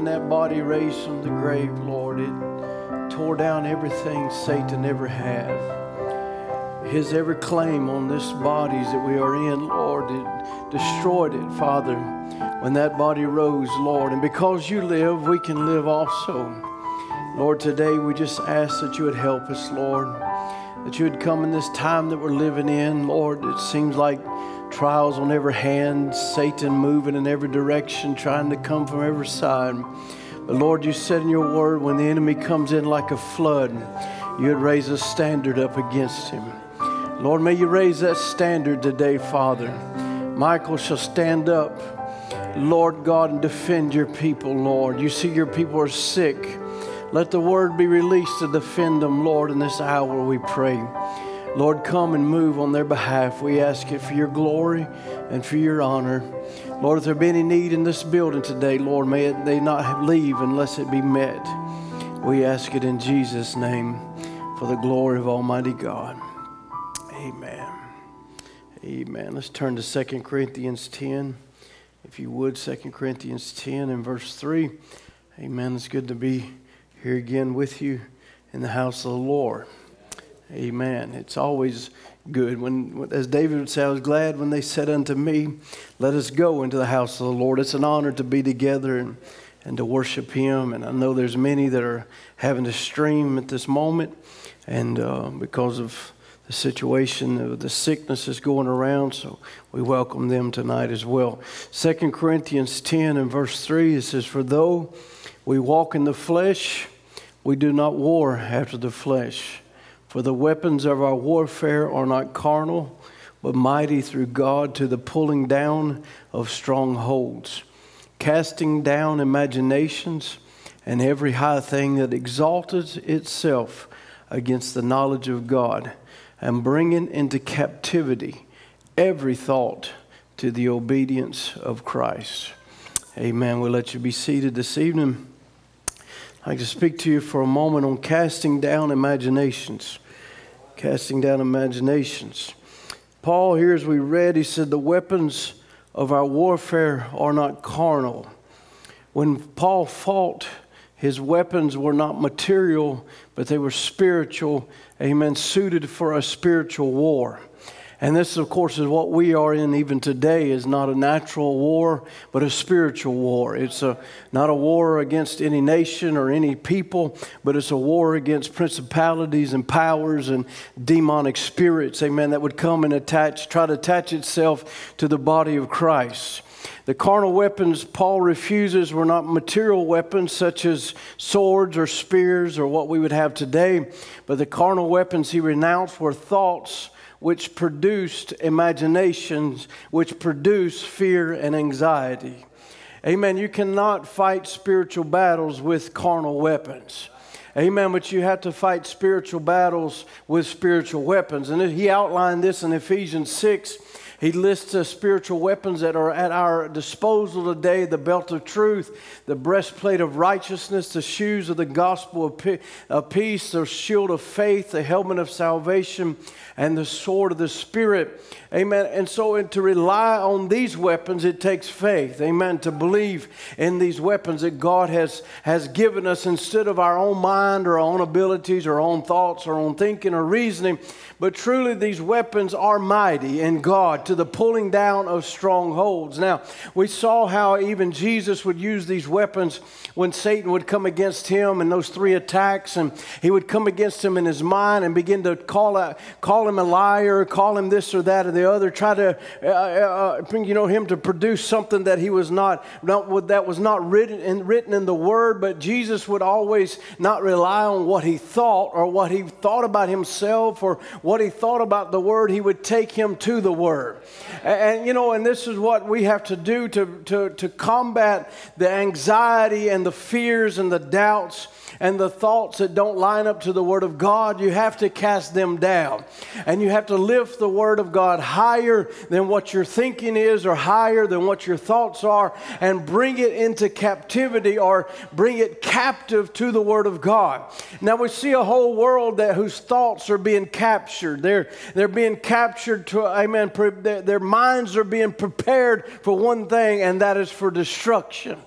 when that body raised from the grave, Lord, it tore down everything Satan ever had. His every claim on this bodies that we are in, Lord, it destroyed it, Father, when that body rose, Lord. And because you live, we can live also. Lord, today we just ask that you would help us, Lord, that you would come in this time that we're living in, Lord. It seems like trials on every hand, Satan moving in every direction, trying to come from every side. But Lord, you said in your word, when the enemy comes in like a flood, you would raise a standard up against him. Lord, may you raise that standard today, Father. Michael shall stand up, Lord God, and defend your people, Lord. You see your people are sick. Let the word be released to defend them, Lord, in this hour, we pray. Lord, come and move on their behalf. We ask it for your glory and for your honor. Lord, if there be any need in this building today, Lord, may it, they not leave unless it be met. We ask it in Jesus' name for the glory of Almighty God. Amen. Amen. Let's turn to 2 Corinthians 10. If you would, 2 Corinthians 10 and verse 3. Amen. It's good to be here again with you in the house of the Lord. Amen. It's always good when, as David would say, I was glad when they said unto me, Let us go into the house of the Lord. It's an honor to be together and, and to worship Him. And I know there's many that are having to stream at this moment, and uh, because of the situation of the sickness is going around, so we welcome them tonight as well. 2 Corinthians 10 and verse 3 it says, For though we walk in the flesh, we do not war after the flesh. For the weapons of our warfare are not carnal, but mighty through God to the pulling down of strongholds, casting down imaginations and every high thing that exalted itself against the knowledge of God, and bringing into captivity every thought to the obedience of Christ. Amen. We'll let you be seated this evening. Like to speak to you for a moment on casting down imaginations. Casting down imaginations. Paul, here as we read, he said, The weapons of our warfare are not carnal. When Paul fought, his weapons were not material, but they were spiritual, amen, suited for a spiritual war. And this, of course, is what we are in even today is not a natural war, but a spiritual war. It's a, not a war against any nation or any people, but it's a war against principalities and powers and demonic spirits, amen, that would come and attach, try to attach itself to the body of Christ. The carnal weapons Paul refuses were not material weapons such as swords or spears or what we would have today, but the carnal weapons he renounced were thoughts which produced imaginations, which produce fear and anxiety. Amen. You cannot fight spiritual battles with carnal weapons. Amen. But you have to fight spiritual battles with spiritual weapons. And he outlined this in Ephesians 6 he lists the spiritual weapons that are at our disposal today the belt of truth, the breastplate of righteousness, the shoes of the gospel of peace, the shield of faith, the helmet of salvation, and the sword of the Spirit. Amen. And so, and to rely on these weapons, it takes faith. Amen. To believe in these weapons that God has, has given us instead of our own mind or our own abilities or our own thoughts or our own thinking or reasoning. But truly, these weapons are mighty in God to the pulling down of strongholds. Now, we saw how even Jesus would use these weapons when Satan would come against him in those three attacks, and he would come against him in his mind and begin to call, out, call him a liar, call him this or that or the other, try to, uh, uh, uh you know, him to produce something that he was not, not that was not written in, written in the Word. But Jesus would always not rely on what he thought or what he thought about himself or what he thought about the Word. He would take him to the Word. And, you know, and this is what we have to do to, to, to combat the anxiety and the fears and the doubts and the thoughts that don't line up to the Word of God, you have to cast them down. And you have to lift the Word of God higher than what your thinking is or higher than what your thoughts are and bring it into captivity or bring it captive to the Word of God. Now we see a whole world that whose thoughts are being captured. They're, they're being captured to, amen, their, their minds are being prepared for one thing, and that is for destruction.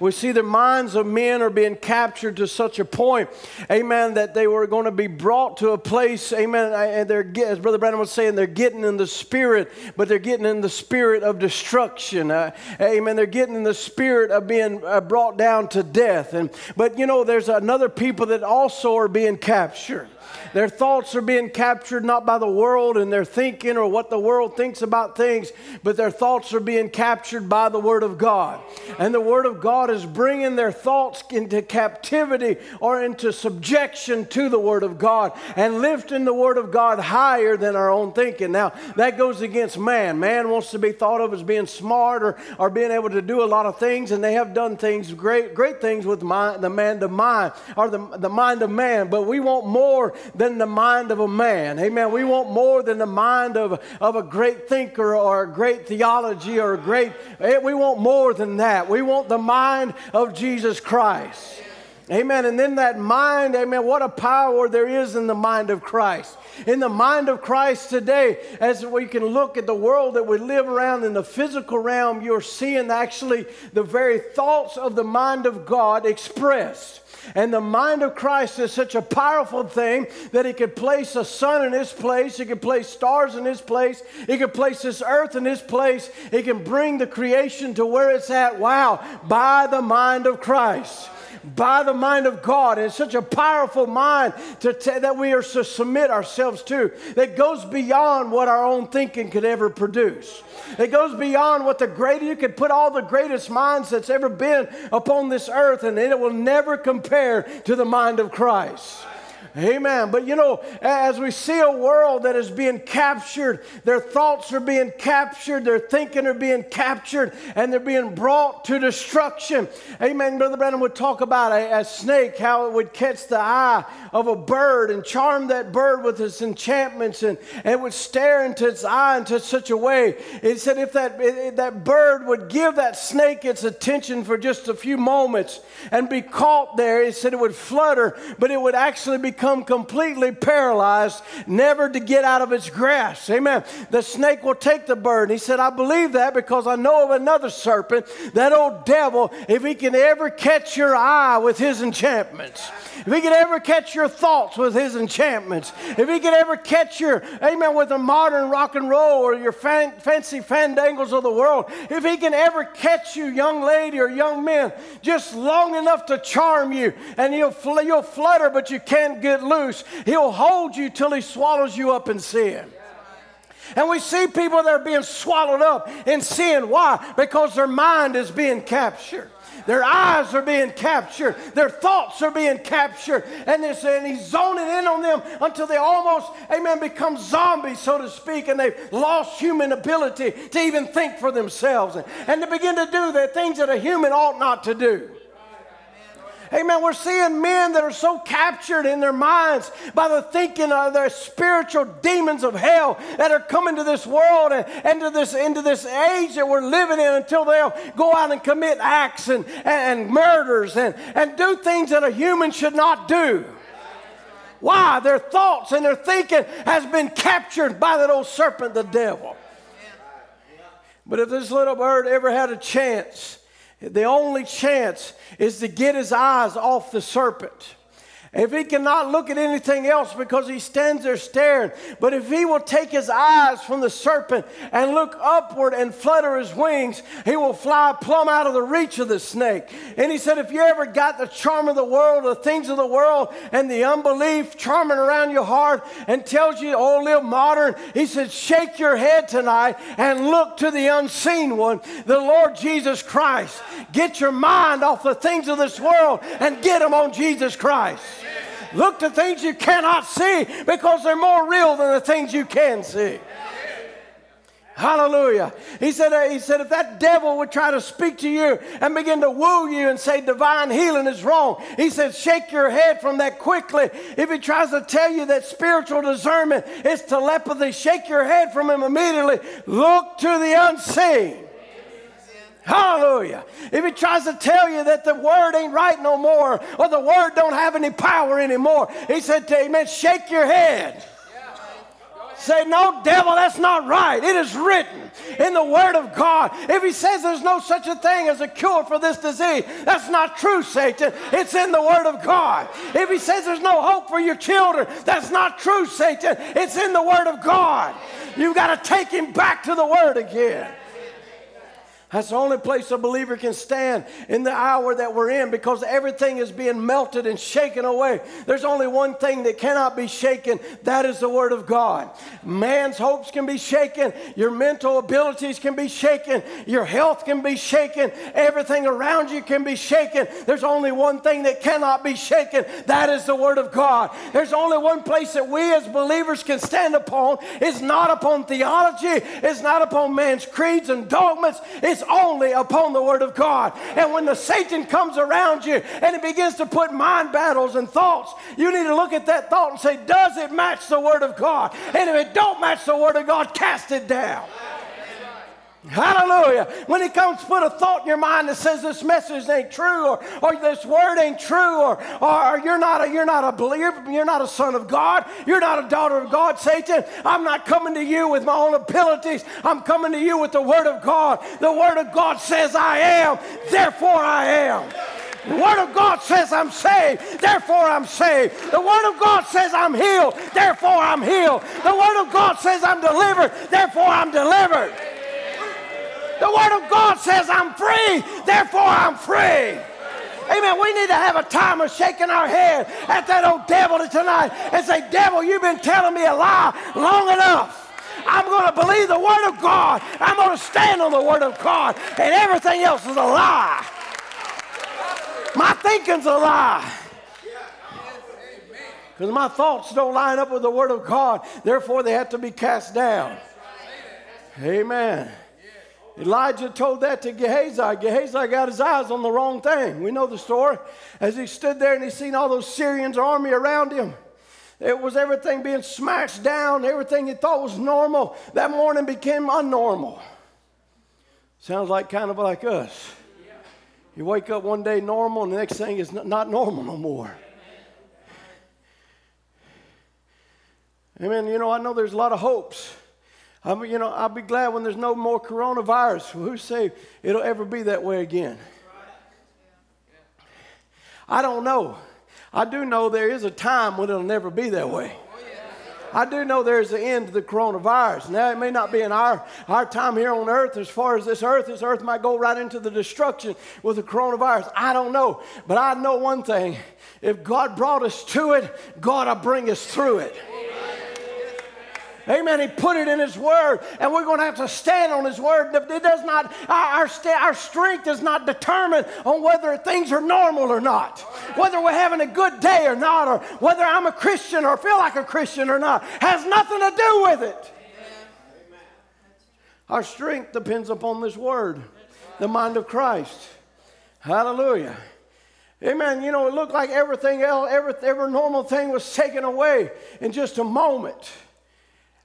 We see the minds of men are being captured to such a point, amen, that they were going to be brought to a place, amen, and they're, as Brother Branham was saying, they're getting in the spirit, but they're getting in the spirit of destruction. Uh, amen. They're getting in the spirit of being uh, brought down to death. And, but you know, there's another people that also are being captured. Their thoughts are being captured not by the world and their thinking or what the world thinks about things, but their thoughts are being captured by the Word of God. And the Word of God is bringing their thoughts into captivity or into subjection to the Word of God and lifting the Word of God higher than our own thinking. Now, that goes against man. Man wants to be thought of as being smart or, or being able to do a lot of things, and they have done things, great, great things with mind, the man of mind or the, the mind of man, but we want more than the mind of a man. Amen. We want more than the mind of, of a great thinker or a great theology or a great, eh, we want more than that. We want the mind of Jesus Christ. Amen. And then that mind, amen, what a power there is in the mind of Christ. In the mind of Christ today, as we can look at the world that we live around in the physical realm, you're seeing actually the very thoughts of the mind of God expressed. And the mind of Christ is such a powerful thing that He could place a sun in His place, He could place stars in His place, He could place this earth in His place, He can bring the creation to where it's at. Wow, by the mind of Christ by the mind of God. And it's such a powerful mind to t- that we are to submit ourselves to that goes beyond what our own thinking could ever produce. It goes beyond what the greatest, you could put all the greatest minds that's ever been upon this earth, and it will never compare to the mind of Christ. Amen. But you know, as we see a world that is being captured, their thoughts are being captured, their thinking are being captured, and they're being brought to destruction. Amen. Brother Branham would talk about a, a snake, how it would catch the eye of a bird and charm that bird with its enchantments, and, and it would stare into its eye into such a way. It said if that, it, that bird would give that snake its attention for just a few moments and be caught there, he said it would flutter, but it would actually be become completely paralyzed, never to get out of its grasp. Amen. The snake will take the bird. he said, I believe that because I know of another serpent, that old devil, if he can ever catch your eye with his enchantments, if he can ever catch your thoughts with his enchantments, if he can ever catch your, amen, with the modern rock and roll or your fan, fancy fandangles of the world, if he can ever catch you, young lady or young men, just long enough to charm you and you'll, fl- you'll flutter, but you can't get get loose, He'll hold you till He swallows you up in sin. And we see people that are being swallowed up in sin. Why? Because their mind is being captured. Their eyes are being captured. Their thoughts are being captured. And, and he's zoning in on them until they almost, amen, become zombies, so to speak, and they've lost human ability to even think for themselves and, and to begin to do the things that a human ought not to do. Amen. We're seeing men that are so captured in their minds by the thinking of their spiritual demons of hell that are coming to this world and, and to this, into this age that we're living in until they'll go out and commit acts and, and, and murders and, and do things that a human should not do. Why? Their thoughts and their thinking has been captured by that old serpent, the devil. But if this little bird ever had a chance, the only chance is to get his eyes off the serpent. If he cannot look at anything else because he stands there staring, but if he will take his eyes from the serpent and look upward and flutter his wings, he will fly plumb out of the reach of the snake. And he said, If you ever got the charm of the world, the things of the world, and the unbelief charming around your heart and tells you, Oh, live modern, he said, Shake your head tonight and look to the unseen one, the Lord Jesus Christ. Get your mind off the things of this world and get them on Jesus Christ. Look to things you cannot see because they're more real than the things you can see. Hallelujah. He said, uh, he said, if that devil would try to speak to you and begin to woo you and say divine healing is wrong, he said, shake your head from that quickly. If he tries to tell you that spiritual discernment is telepathy, shake your head from him immediately. Look to the unseen. Hallelujah. If he tries to tell you that the word ain't right no more or the word don't have any power anymore, he said to him, shake your head. Say, no, devil, that's not right. It is written in the Word of God. If he says there's no such a thing as a cure for this disease, that's not true, Satan. It's in the Word of God. If he says there's no hope for your children, that's not true, Satan. It's in the Word of God. You've got to take him back to the Word again. That's the only place a believer can stand in the hour that we're in because everything is being melted and shaken away. There's only one thing that cannot be shaken that is the Word of God. Man's hopes can be shaken, your mental abilities can be shaken, your health can be shaken, everything around you can be shaken. There's only one thing that cannot be shaken that is the Word of God. There's only one place that we as believers can stand upon. It's not upon theology, it's not upon man's creeds and dogmas. It's only upon the Word of God. And when the Satan comes around you and he begins to put mind battles and thoughts, you need to look at that thought and say, does it match the Word of God? And if it don't match the Word of God, cast it down. Hallelujah. When he comes put a thought in your mind that says this message ain't true or, or this word ain't true or, or you're not a you're not a believer, you're not a son of God, you're not a daughter of God, Satan. I'm not coming to you with my own abilities. I'm coming to you with the word of God. The word of God says I am, therefore I am. The Word of God says I'm saved, therefore I'm saved. The Word of God says I'm healed, therefore I'm healed. The Word of God says I'm delivered, therefore I'm delivered. The Word of God says, I'm free, therefore I'm free. Amen. We need to have a time of shaking our head at that old devil tonight and say, Devil, you've been telling me a lie long enough. I'm going to believe the Word of God. I'm going to stand on the Word of God, and everything else is a lie. My thinking's a lie. Because my thoughts don't line up with the Word of God, therefore they have to be cast down. Amen. Elijah told that to Gehazi. Gehazi got his eyes on the wrong thing. We know the story. As he stood there and he seen all those Syrians' army around him, it was everything being smashed down. Everything he thought was normal that morning became unnormal. Sounds like kind of like us. You wake up one day normal, and the next thing is not normal no more. Amen. You know, I know there's a lot of hopes. I mean, you know, I'll be glad when there's no more coronavirus. Who say it'll ever be that way again? I don't know. I do know there is a time when it'll never be that way. I do know there's an end to the coronavirus. Now, it may not be in our, our time here on earth as far as this earth. This earth might go right into the destruction with the coronavirus. I don't know. But I know one thing if God brought us to it, God will bring us through it. Amen. He put it in His Word, and we're going to have to stand on His Word. It does not, our, our strength is not determined on whether things are normal or not, whether we're having a good day or not, or whether I'm a Christian or feel like a Christian or not. Has nothing to do with it. Our strength depends upon this Word, the mind of Christ. Hallelujah. Amen. You know, it looked like everything else, every, every normal thing was taken away in just a moment.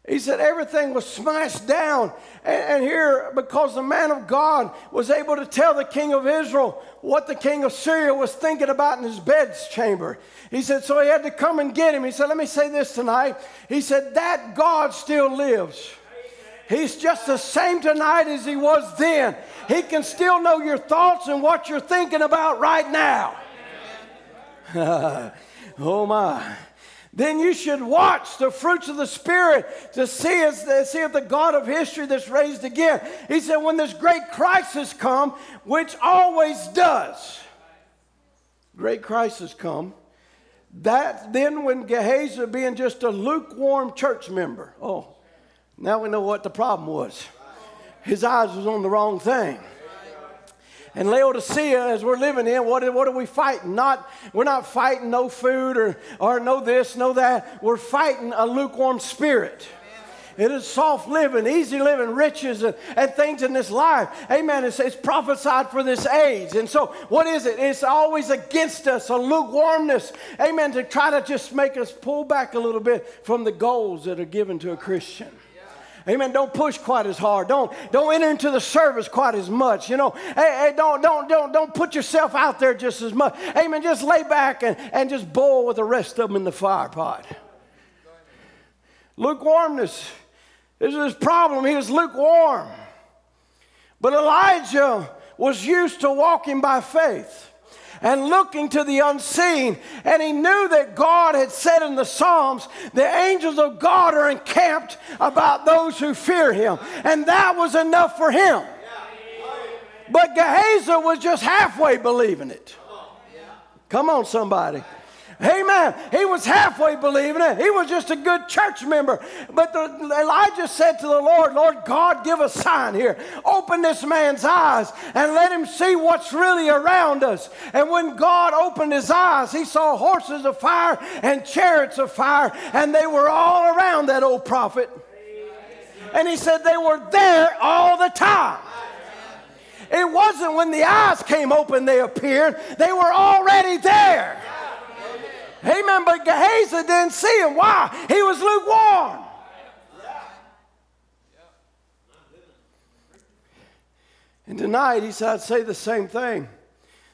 He said everything was smashed down. And, and, here, because the man of God was able to tell the king of Israel what the king of Syria was thinking about in his bed's chamber. He said, so he had to come and get him. He said, let me say this tonight. He said, that God still lives. He's just the same tonight as he was then. He can still know your thoughts and what you're thinking about right now. oh my then you should watch the fruits of the Spirit to see, as, see if the God of history that's raised again. He said, when this great crisis come, which always does, great crisis come, that then when Gehazi being just a lukewarm church member, oh, now we know what the problem was. His eyes was on the wrong thing. And Laodicea, as we're living in, what, what are we fighting? Not, we're not fighting no food or, or no this, no that. We're fighting a lukewarm spirit. It is soft living, easy living, riches, and, and things in this life. Amen. It's, it's prophesied for this age. And so, what is it? It's always against us, a lukewarmness. Amen. To try to just make us pull back a little bit from the goals that are given to a Christian. Amen. Don't push quite as hard. Don't, don't enter into the service quite as much. You know, hey, hey, don't, don't, don't, don't put yourself out there just as much. Amen. Just lay back and, and just boil with the rest of them in the fire pot. Lukewarmness is his problem. He was lukewarm. But Elijah was used to walking by faith and looking to the unseen. And he knew that God had said in the Psalms, the angels of God are encamped about those who fear him. And that was enough for him. But Gehazi was just halfway believing it. Come on, somebody. Amen. He was halfway believing it. He was just a good church member. But the, Elijah said to the Lord, Lord God, give a sign here. Open this man's eyes and let him see what's really around us. And when God opened his eyes, he saw horses of fire and chariots of fire, and they were all around that old prophet. And he said they were there all the time. It wasn't when the eyes came open they appeared, they were already there. Amen. But Gehazi didn't see him. Why? He was lukewarm. And tonight, he said, I'd say the same thing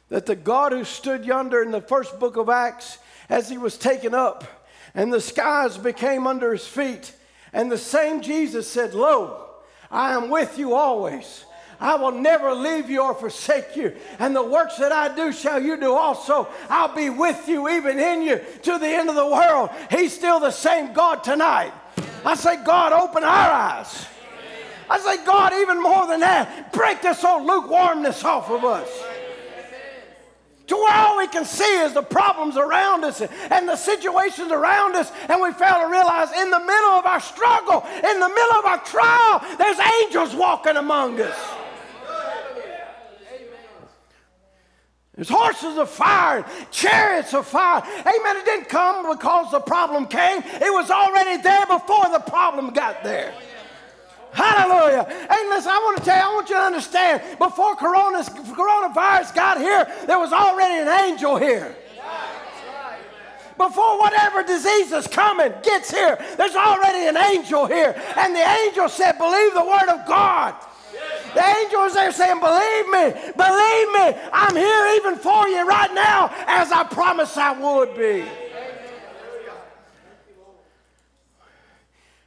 that the God who stood yonder in the first book of Acts as he was taken up and the skies became under his feet, and the same Jesus said, Lo, I am with you always I will never leave you or forsake you. And the works that I do shall you do also. I'll be with you, even in you, to the end of the world. He's still the same God tonight. I say, God, open our eyes. I say, God, even more than that, break this old lukewarmness off of us. To where all we can see is the problems around us and the situations around us, and we fail to realize in the middle of our struggle, in the middle of our trial, there's angels walking among us. There's horses of fire, chariots of fire. Amen. It didn't come because the problem came, it was already there before the problem got there. Hallelujah. Hey, listen, I want to tell you, I want you to understand before coronavirus got here, there was already an angel here. Before whatever disease is coming gets here, there's already an angel here. And the angel said, Believe the word of God. The angel is there saying, Believe me, believe me, I'm here even for you right now as I promised I would be.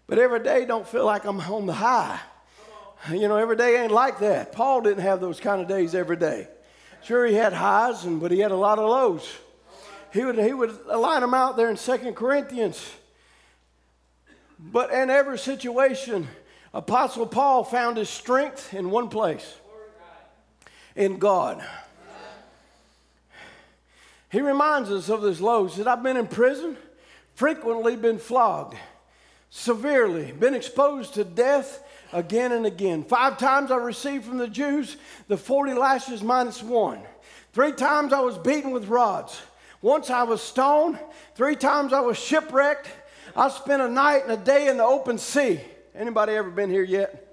But every day don't feel like I'm on the high. You know, every day ain't like that. Paul didn't have those kind of days every day. Sure, he had highs, and, but he had a lot of lows. He would, he would line them out there in Second Corinthians. But in every situation, Apostle Paul found his strength in one place in God. He reminds us of this lows that I've been in prison, frequently been flogged, severely, been exposed to death again and again. Five times I received from the Jews the 40 lashes minus one. Three times I was beaten with rods. Once I was stoned. Three times I was shipwrecked. I spent a night and a day in the open sea. Anybody ever been here yet?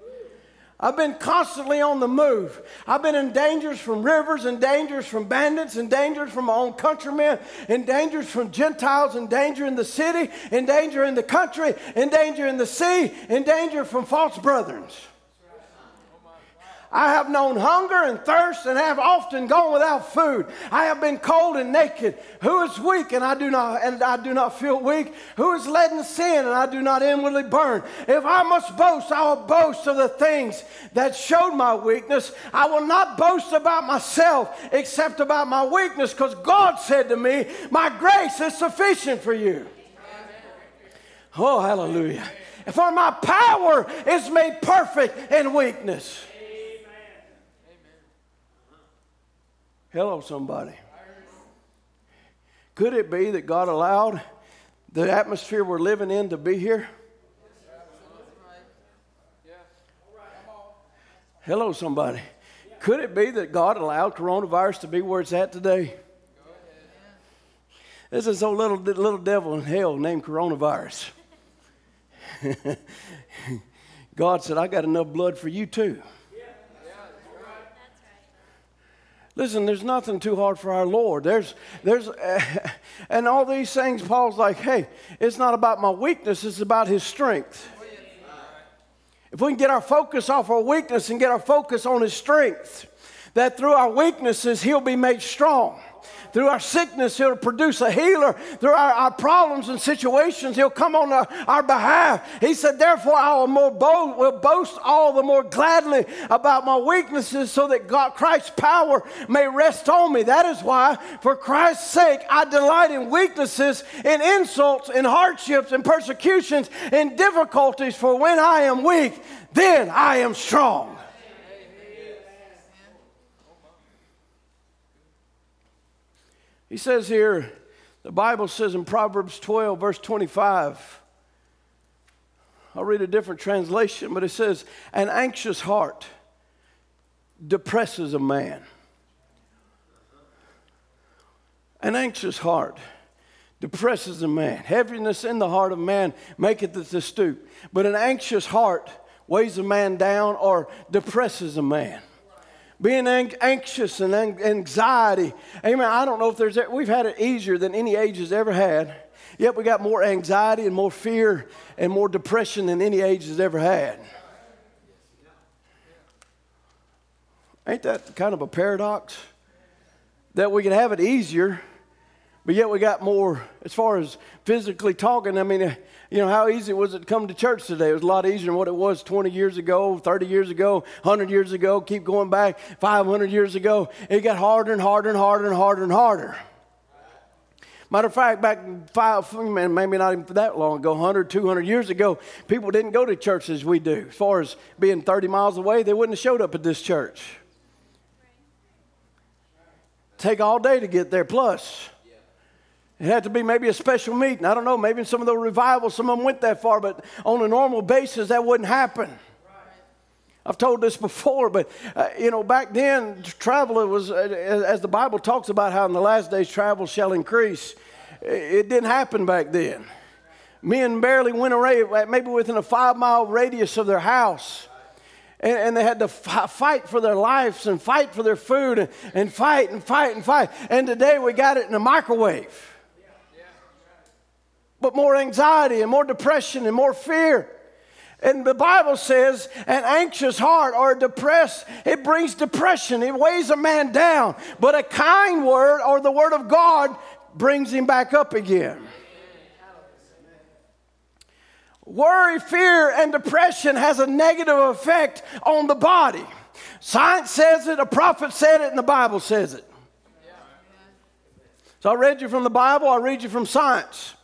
I've been constantly on the move. I've been in dangers from rivers, and dangers from bandits, and dangers from my own countrymen, and dangers from Gentiles, and danger in the city, and danger in the country, and danger in the sea, and danger from false brethren. I have known hunger and thirst and have often gone without food. I have been cold and naked. Who is weak and I do not and I do not feel weak? Who is led in sin and I do not inwardly burn? If I must boast, I will boast of the things that showed my weakness. I will not boast about myself except about my weakness, because God said to me, My grace is sufficient for you. Oh, hallelujah. For my power is made perfect in weakness. Hello, somebody. Could it be that God allowed the atmosphere we're living in to be here? Hello, somebody. Could it be that God allowed coronavirus to be where it's at today? This is a little little devil in hell named coronavirus. God said, I got enough blood for you too. Listen, there's nothing too hard for our Lord. There's, there's, uh, and all these things, Paul's like, hey, it's not about my weakness, it's about his strength. If we can get our focus off our weakness and get our focus on his strength, that through our weaknesses, he'll be made strong. Through our sickness, He'll produce a healer. Through our, our problems and situations, He'll come on our, our behalf. He said, Therefore, I will, more bo- will boast all the more gladly about my weaknesses so that God, Christ's power may rest on me. That is why, for Christ's sake, I delight in weaknesses, in insults, in hardships, in persecutions, in difficulties. For when I am weak, then I am strong. He says here, the Bible says in Proverbs 12, verse 25, I'll read a different translation, but it says, An anxious heart depresses a man. An anxious heart depresses a man. Heaviness in the heart of man maketh it to stoop. But an anxious heart weighs a man down or depresses a man being anxious and anxiety. Amen. I don't know if there's, we've had it easier than any age has ever had. Yet we got more anxiety and more fear and more depression than any age has ever had. Ain't that kind of a paradox? That we can have it easier, but yet we got more, as far as physically talking. I mean, you know, how easy was it to come to church today? It was a lot easier than what it was 20 years ago, 30 years ago, 100 years ago, keep going back 500 years ago. It got harder and harder and harder and harder and harder. Matter of fact, back five, maybe not even that long ago, 100, 200 years ago, people didn't go to church as we do. As far as being 30 miles away, they wouldn't have showed up at this church. Take all day to get there, plus. It had to be maybe a special meeting. I don't know. Maybe in some of the revivals, some of them went that far, but on a normal basis, that wouldn't happen. I've told this before, but uh, you know, back then, travel was, uh, as the Bible talks about how in the last days travel shall increase. It didn't happen back then. Men barely went away, maybe within a five mile radius of their house. And, and they had to f- fight for their lives and fight for their food and, and fight and fight and fight. And today we got it in a microwave but more anxiety and more depression and more fear. And the Bible says an anxious heart or depressed, it brings depression. It weighs a man down. But a kind word or the word of God brings him back up again. Worry, fear, and depression has a negative effect on the body. Science says it, a prophet said it, and the Bible says it. So I read you from the Bible, I read you from science.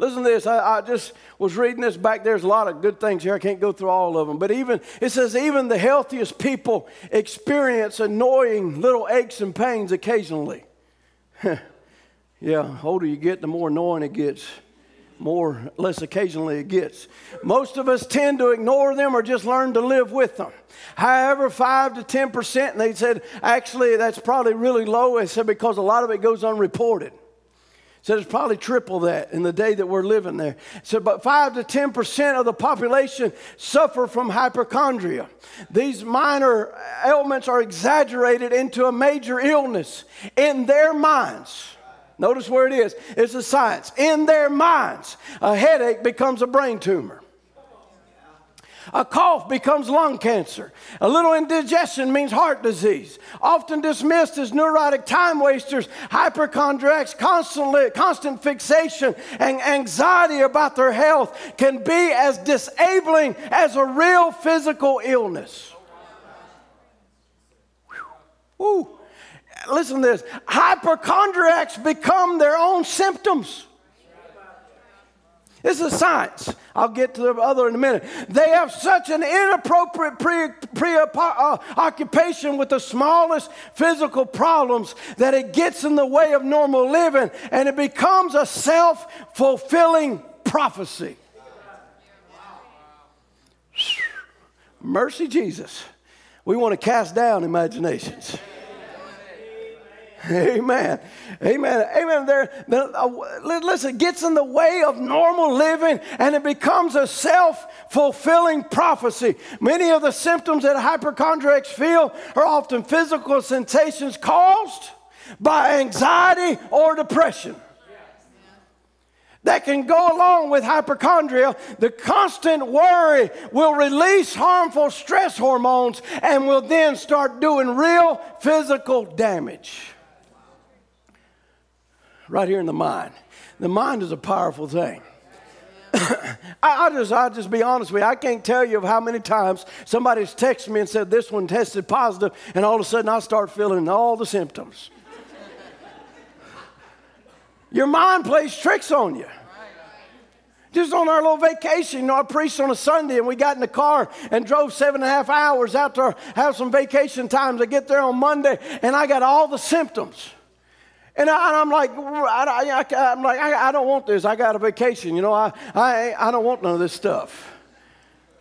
Listen to this. I, I, just was reading this back. There's a lot of good things here. I can't go through all of them. But even, it says, even the healthiest people experience annoying little aches and pains occasionally. yeah, older you get, the more annoying it gets. More, less occasionally it gets. Most of us tend to ignore them or just learn to live with them. However, 5 to 10%, and they said, actually, that's probably really low. They said, because a lot of it goes unreported. Said it's probably triple that in the day that we're living there. Said, but five to ten percent of the population suffer from hypochondria. These minor ailments are exaggerated into a major illness in their minds. Notice where it is. It's a science. In their minds, a headache becomes a brain tumor. A cough becomes lung cancer. A little indigestion means heart disease. Often dismissed as neurotic time wasters, hypochondriacs, constantly, constant fixation and anxiety about their health can be as disabling as a real physical illness. Whew. Listen to this hypochondriacs become their own symptoms. This is science. I'll get to the other in a minute. They have such an inappropriate preoccupation with the smallest physical problems that it gets in the way of normal living and it becomes a self fulfilling prophecy. Mercy, Jesus. We want to cast down imaginations. Amen. Amen. Amen. There, uh, listen, gets in the way of normal living and it becomes a self fulfilling prophecy. Many of the symptoms that hypochondriacs feel are often physical sensations caused by anxiety or depression that can go along with hypochondria, the constant worry will release harmful stress hormones and will then start doing real physical damage. Right here in the mind. The mind is a powerful thing. I, I just, I'll just be honest with you. I can't tell you of how many times somebody's texted me and said this one tested positive, and all of a sudden I start feeling all the symptoms. Your mind plays tricks on you. Just on our little vacation, you know, I preached on a Sunday and we got in the car and drove seven and a half hours out to have some vacation time I get there on Monday and I got all the symptoms. And, I, am like, I, am like, I, I, don't want this. I got a vacation. You know, I, I, I don't want none of this stuff.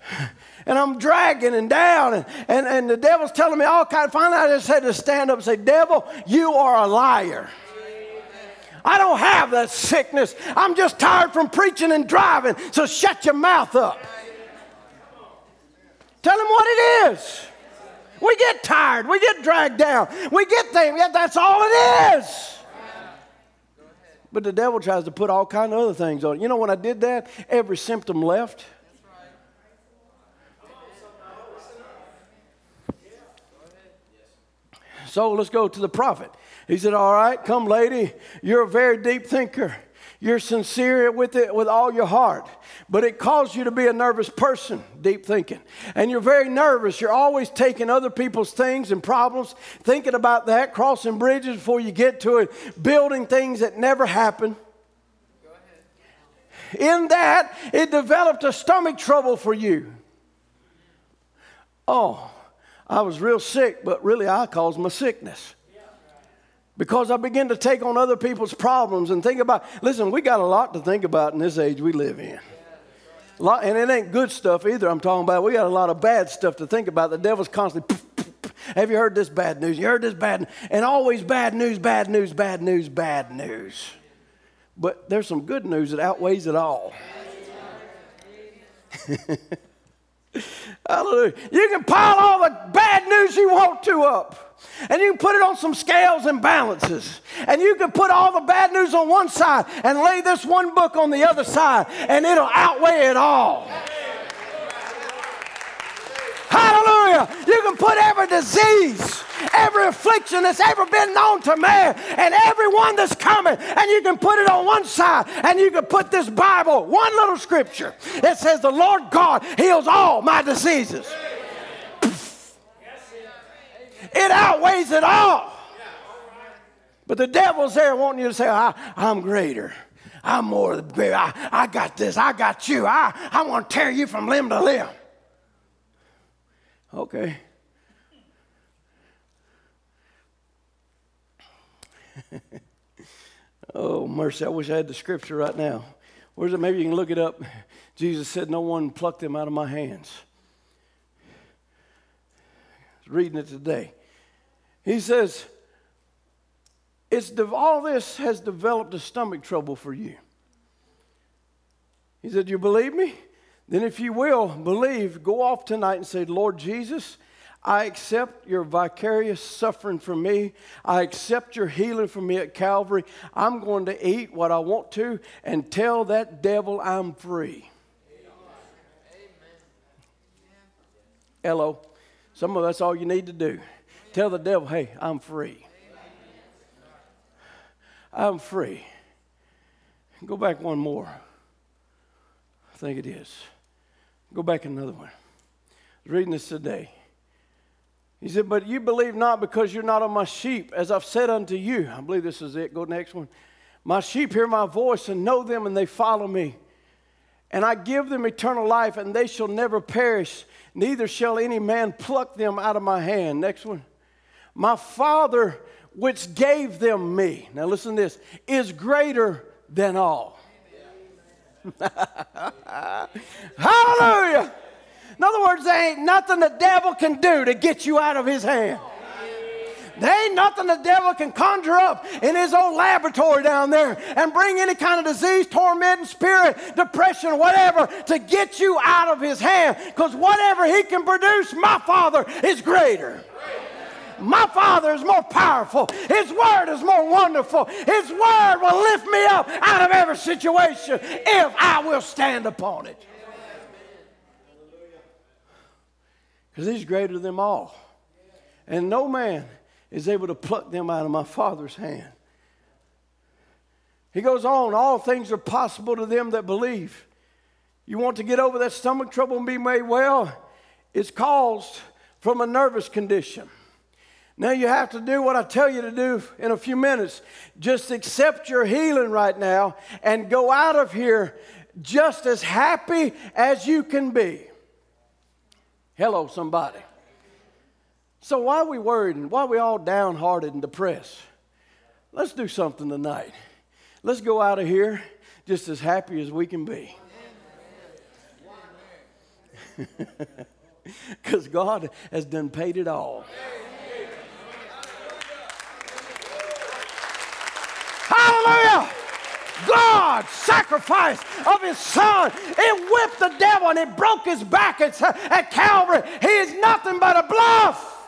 And I'm dragging and down, and, and, and the devil's telling me all kinds. Finally, I just had to stand up and say, Devil, you are a liar. I don't have that sickness. I'm just tired from preaching and driving. So shut your mouth up. Tell him what it is. We get tired. We get dragged down. We get things. That's all it is. But the devil tries to put all kind of other things on it. You know, when I did that, every symptom left. So let's go to the prophet. He said, All right, come, lady. You're a very deep thinker. You're sincere with it with all your heart, but it caused you to be a nervous person, deep thinking. And you're very nervous. You're always taking other people's things and problems, thinking about that, crossing bridges before you get to it, building things that never happen. In that, it developed a stomach trouble for you. Oh, I was real sick, but really I caused my sickness because I begin to take on other people's problems and think about, listen, we got a lot to think about in this age we live in. Lot, and it ain't good stuff either. I'm talking about we got a lot of bad stuff to think about. The devil's constantly, have you heard this bad news? You heard this bad, and always bad news, bad news, bad news, bad news. But there's some good news that outweighs it all. Hallelujah. You can pile all the bad news you want to up. And you can put it on some scales and balances. And you can put all the bad news on one side and lay this one book on the other side, and it'll outweigh it all. Hallelujah. You can put every disease, every affliction that's ever been known to man, and every one that's coming, and you can put it on one side, and you can put this Bible, one little scripture. It says, The Lord God heals all my diseases. It outweighs it all. But the devil's there wanting you to say, I, am greater. I'm more the I, I got this. I got you. I, I want to tear you from limb to limb. Okay. oh, mercy. I wish I had the scripture right now. Where's it? Maybe you can look it up. Jesus said, No one plucked them out of my hands. Reading it today. He says, it's all this has developed a stomach trouble for you. He said, You believe me? Then, if you will believe, go off tonight and say, Lord Jesus, I accept your vicarious suffering for me. I accept your healing for me at Calvary. I'm going to eat what I want to and tell that devil I'm free. Amen. Hello. Some of that's all you need to do. Tell the devil, hey, I'm free. I'm free. Go back one more. I think it is. Go back another one. I was reading this today. He said, But you believe not because you're not of my sheep, as I've said unto you. I believe this is it. Go next one. My sheep hear my voice and know them, and they follow me. And I give them eternal life, and they shall never perish, neither shall any man pluck them out of my hand. Next one. My Father, which gave them me, now listen to this, is greater than all. Hallelujah. In other words, there ain't nothing the devil can do to get you out of his hand. There ain't nothing the devil can conjure up in his own laboratory down there and bring any kind of disease, tormenting spirit, depression, whatever, to get you out of his hand. Because whatever he can produce, my Father is greater. My Father is more powerful. His word is more wonderful. His word will lift me up out of every situation if I will stand upon it. Because He's greater than all. And no man is able to pluck them out of my Father's hand. He goes on, all things are possible to them that believe. You want to get over that stomach trouble and be made well? It's caused from a nervous condition. Now you have to do what I tell you to do in a few minutes. Just accept your healing right now and go out of here just as happy as you can be. Hello, somebody. So why are we worried and why are we all downhearted and depressed? Let's do something tonight. Let's go out of here just as happy as we can be. Because God has done paid it all. Hallelujah! God sacrifice of his son. It whipped the devil and it broke his back at, at Calvary. He is nothing but a bluff.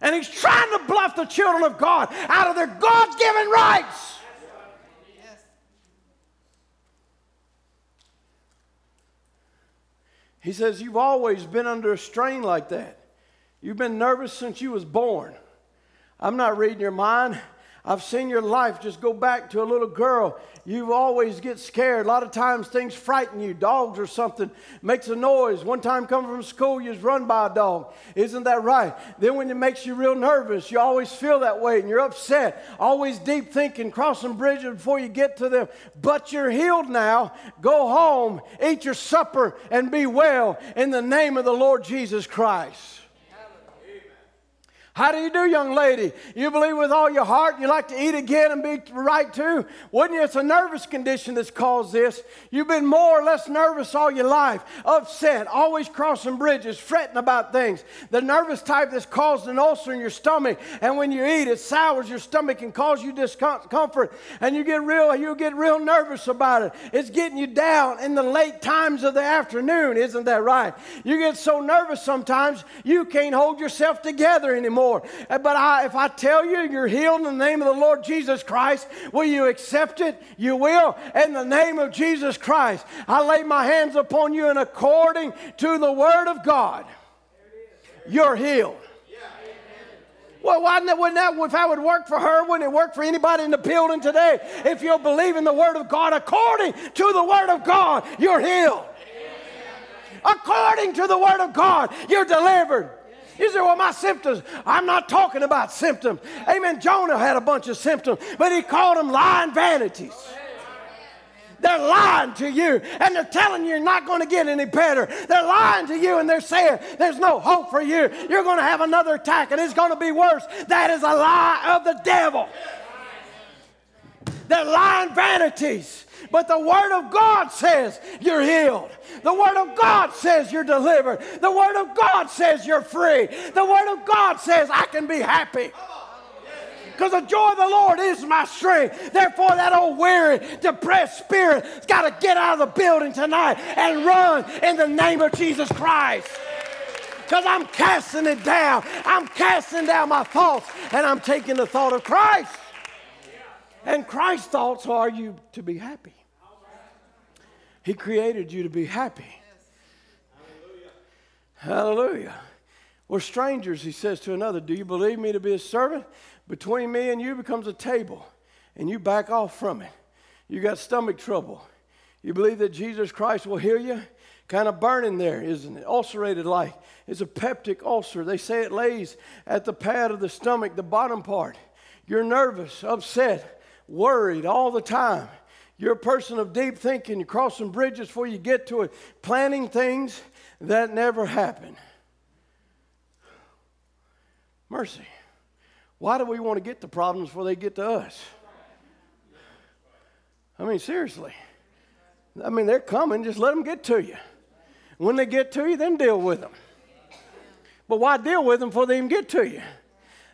And he's trying to bluff the children of God out of their God given rights. He says, You've always been under a strain like that. You've been nervous since you was born. I'm not reading your mind. I've seen your life just go back to a little girl. You always get scared. A lot of times things frighten you. Dogs or something makes a noise. One time coming from school, you was run by a dog. Isn't that right? Then when it makes you real nervous, you always feel that way and you're upset. Always deep thinking, crossing bridges before you get to them. But you're healed now. Go home, eat your supper, and be well in the name of the Lord Jesus Christ. How do you do, young lady? You believe with all your heart you like to eat again and be right too? Wouldn't you? It's a nervous condition that's caused this. You've been more or less nervous all your life, upset, always crossing bridges, fretting about things. The nervous type that's caused an ulcer in your stomach, and when you eat, it sours your stomach and causes you discomfort, and you get real, you get real nervous about it. It's getting you down in the late times of the afternoon, isn't that right? You get so nervous sometimes you can't hold yourself together anymore. Uh, but I, if I tell you you're healed in the name of the Lord Jesus Christ, will you accept it? You will. In the name of Jesus Christ, I lay my hands upon you and according to the word of God, you're healed. Well, why wouldn't that, if I would work for her, wouldn't it work for anybody in the building today? If you'll believe in the Word of God, according to the Word of God, you're healed. According to the Word of God, you're delivered. You say, well, my symptoms, I'm not talking about symptoms. Amen. Jonah had a bunch of symptoms, but he called them lying vanities. They're lying to you and they're telling you you're not going to get any better. They're lying to you and they're saying there's no hope for you. You're going to have another attack and it's going to be worse. That is a lie of the devil. They're lying vanities. But the Word of God says you're healed. The Word of God says you're delivered. The Word of God says you're free. The Word of God says I can be happy. Because the joy of the Lord is my strength. Therefore, that old weary, depressed spirit has got to get out of the building tonight and run in the name of Jesus Christ because I'm casting it down. I'm casting down my thoughts and I'm taking the thought of Christ. And Christ's thoughts are you to be happy. He created you to be happy. Hallelujah. We're strangers, he says to another. Do you believe me to be a servant? Between me and you becomes a table, and you back off from it. You got stomach trouble. You believe that Jesus Christ will heal you? Kind of burning there, isn't it? Ulcerated like. It's a peptic ulcer. They say it lays at the pad of the stomach, the bottom part. You're nervous, upset worried all the time. You're a person of deep thinking. You're crossing bridges before you get to it, planning things that never happen. Mercy. Why do we want to get the problems before they get to us? I mean, seriously. I mean, they're coming. Just let them get to you. When they get to you, then deal with them. But why deal with them before they even get to you?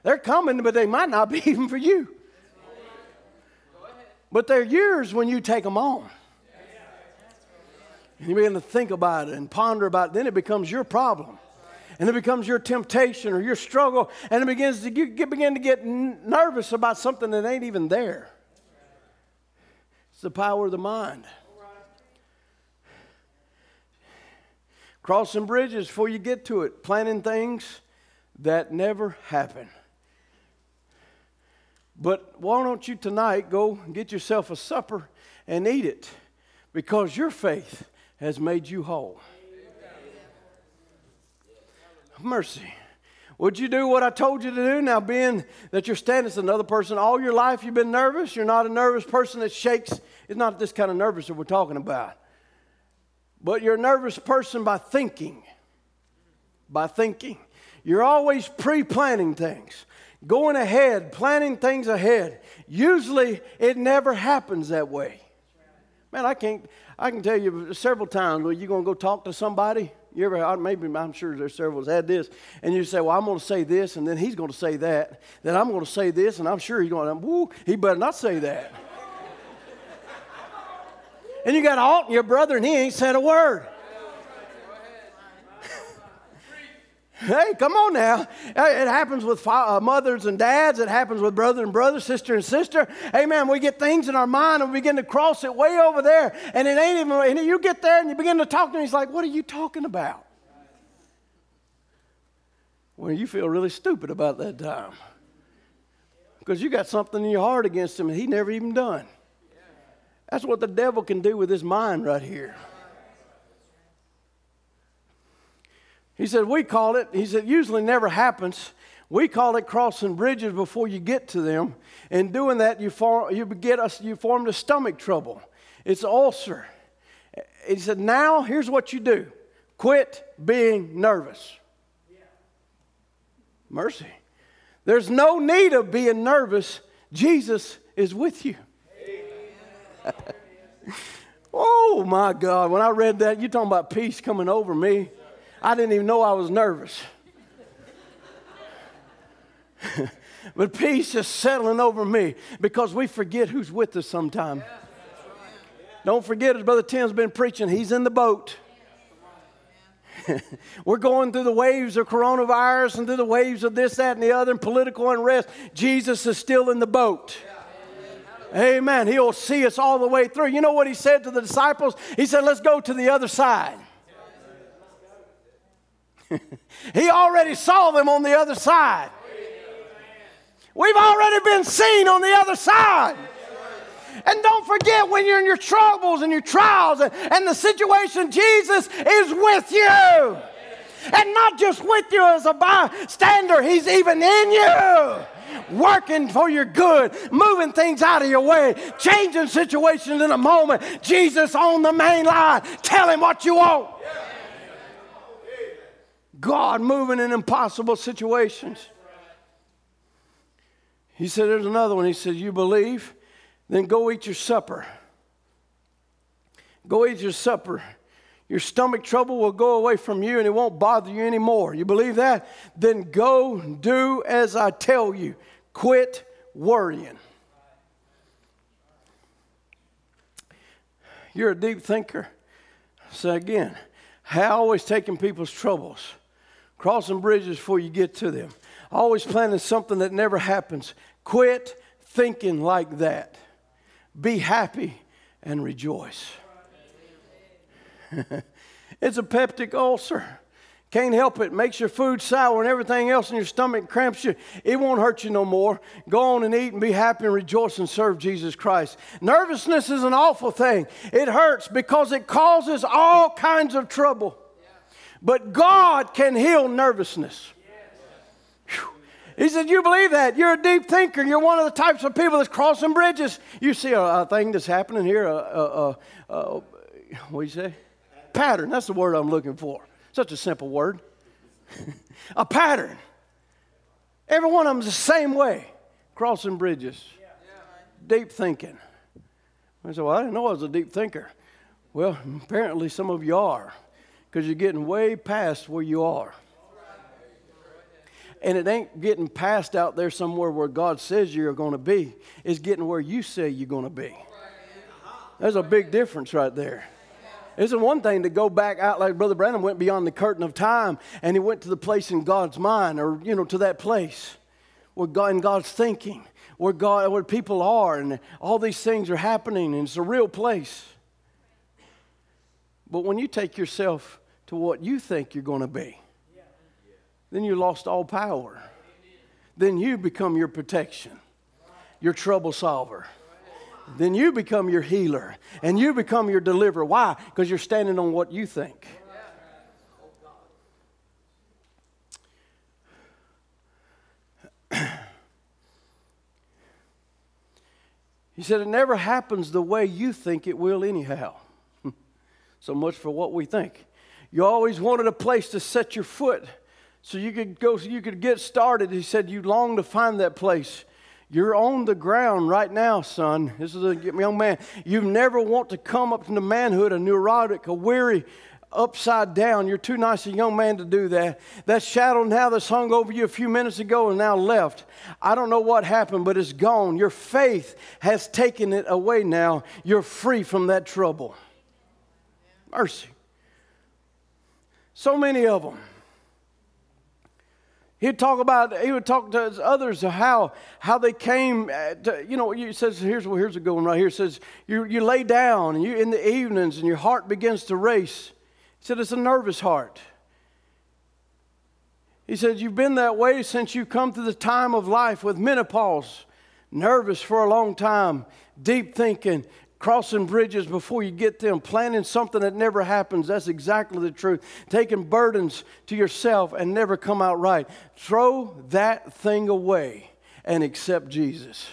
They're coming, but they might not be even for you. But they're yours when you take them on. And you begin to think about it and ponder about it, then it becomes your problem. And it becomes your temptation or your struggle, and it begins to get, begin to get nervous about something that ain't even there. It's the power of the mind. Crossing bridges before you get to it, planning things that never happen. But why don't you tonight go get yourself a supper and eat it because your faith has made you whole. Mercy. Would you do what I told you to do? Now, being that you're standing as another person all your life, you've been nervous. You're not a nervous person that shakes. It's not this kind of nervous that we're talking about. But you're a nervous person by thinking. By thinking. You're always pre planning things, going ahead, planning things ahead. Usually, it never happens that way. Man, I can't, I can tell you several times where you're going to go talk to somebody. You ever, maybe I'm sure there's several that's had this, and you say, Well, I'm going to say this, and then he's going to say that. Then I'm going to say this, and I'm sure he's going to, Woo, he better not say that. and you got Alton, your brother, and he ain't said a word. Hey, come on now. It happens with uh, mothers and dads. It happens with brother and brother, sister and sister. Amen. we get things in our mind and we begin to cross it way over there. And it ain't even, and you get there and you begin to talk to him. He's like, What are you talking about? Well, you feel really stupid about that time. Because you got something in your heart against him and he never even done. That's what the devil can do with his mind right here. He said, We call it, he said, usually never happens. We call it crossing bridges before you get to them. And doing that, you, form, you, get us, you formed a stomach trouble. It's ulcer. He said, Now here's what you do quit being nervous. Mercy. There's no need of being nervous. Jesus is with you. oh my God. When I read that, you're talking about peace coming over me. I didn't even know I was nervous. but peace is settling over me because we forget who's with us sometime. Don't forget, as Brother Tim's been preaching, he's in the boat. We're going through the waves of coronavirus and through the waves of this, that, and the other, and political unrest. Jesus is still in the boat. Amen. He'll see us all the way through. You know what he said to the disciples? He said, Let's go to the other side. He already saw them on the other side. We've already been seen on the other side. And don't forget when you're in your troubles and your trials and, and the situation, Jesus is with you. And not just with you as a bystander, He's even in you working for your good, moving things out of your way, changing situations in a moment. Jesus on the main line. Tell him what you want. God moving in impossible situations. He said, There's another one. He said, You believe? Then go eat your supper. Go eat your supper. Your stomach trouble will go away from you and it won't bother you anymore. You believe that? Then go do as I tell you. Quit worrying. You're a deep thinker. Say again, how always taking people's troubles crossing bridges before you get to them, always planning something that never happens. Quit thinking like that. Be happy and rejoice. it's a peptic ulcer. Can't help it. Makes your food sour and everything else in your stomach cramps you. It won't hurt you no more. Go on and eat and be happy and rejoice and serve Jesus Christ. Nervousness is an awful thing. It hurts because it causes all kinds of trouble. But God can heal nervousness. He said, You believe that? You're a deep thinker. You're one of the types of people that's crossing bridges. You see a, a thing that's happening here, a, a, a what do you say? Pattern. That's the word I'm looking for. Such a simple word. a pattern. Every one of them's the same way. Crossing bridges. Deep thinking. I said, Well, I didn't know I was a deep thinker. Well, apparently some of you are because you're getting way past where you are. And it ain't getting past out there somewhere where God says you're going to be. It's getting where you say you're going to be. There's a big difference right there. It's one thing to go back out like Brother Branham went beyond the curtain of time and he went to the place in God's mind or, you know, to that place where God, in God's thinking, where God, where people are and all these things are happening and it's a real place. But when you take yourself to what you think you're going to be, then you lost all power. Then you become your protection, your trouble solver. Then you become your healer and you become your deliverer. Why? Because you're standing on what you think. he said, It never happens the way you think it will, anyhow. so much for what we think. You always wanted a place to set your foot so you could go, so you could get started. He said, You long to find that place. You're on the ground right now, son. This is a young man. You never want to come up into manhood, a neurotic, a weary, upside down. You're too nice a young man to do that. That shadow now that's hung over you a few minutes ago and now left. I don't know what happened, but it's gone. Your faith has taken it away now. You're free from that trouble. Mercy. So many of them. He'd talk about, he would talk to others how, how they came, uh, to, you know, he says, here's, here's a good one right here. It says, you, you lay down and you, in the evenings and your heart begins to race. He said, it's a nervous heart. He said, you've been that way since you come to the time of life with menopause, nervous for a long time, deep thinking, crossing bridges before you get them, planning something that never happens. That's exactly the truth. Taking burdens to yourself and never come out right. Throw that thing away and accept Jesus.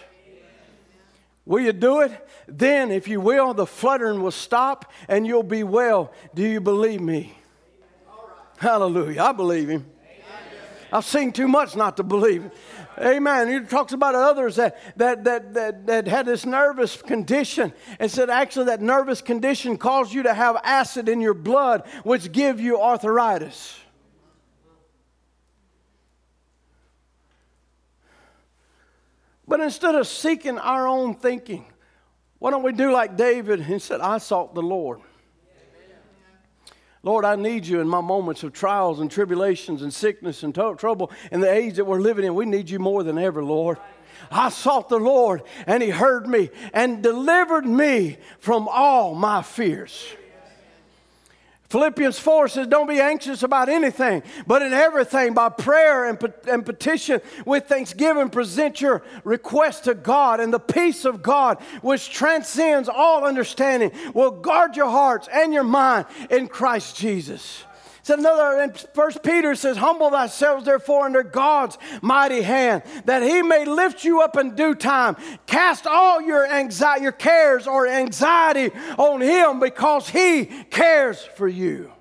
Will you do it? Then, if you will, the fluttering will stop and you'll be well. Do you believe me? Hallelujah. I believe him. I've seen too much not to believe. Amen. He talks about others that, that, that, that, that had this nervous condition and said actually that nervous condition caused you to have acid in your blood, which give you arthritis. But instead of seeking our own thinking, why don't we do like David and said, I sought the Lord. Lord, I need you in my moments of trials and tribulations and sickness and trouble and the age that we're living in. We need you more than ever, Lord. I sought the Lord and he heard me and delivered me from all my fears. Philippians 4 says, Don't be anxious about anything, but in everything, by prayer and, and petition with thanksgiving, present your request to God, and the peace of God, which transcends all understanding, will guard your hearts and your mind in Christ Jesus. So another in First Peter says, Humble thyself therefore under God's mighty hand, that he may lift you up in due time. Cast all your anxiety, your cares or anxiety on him because he cares for you.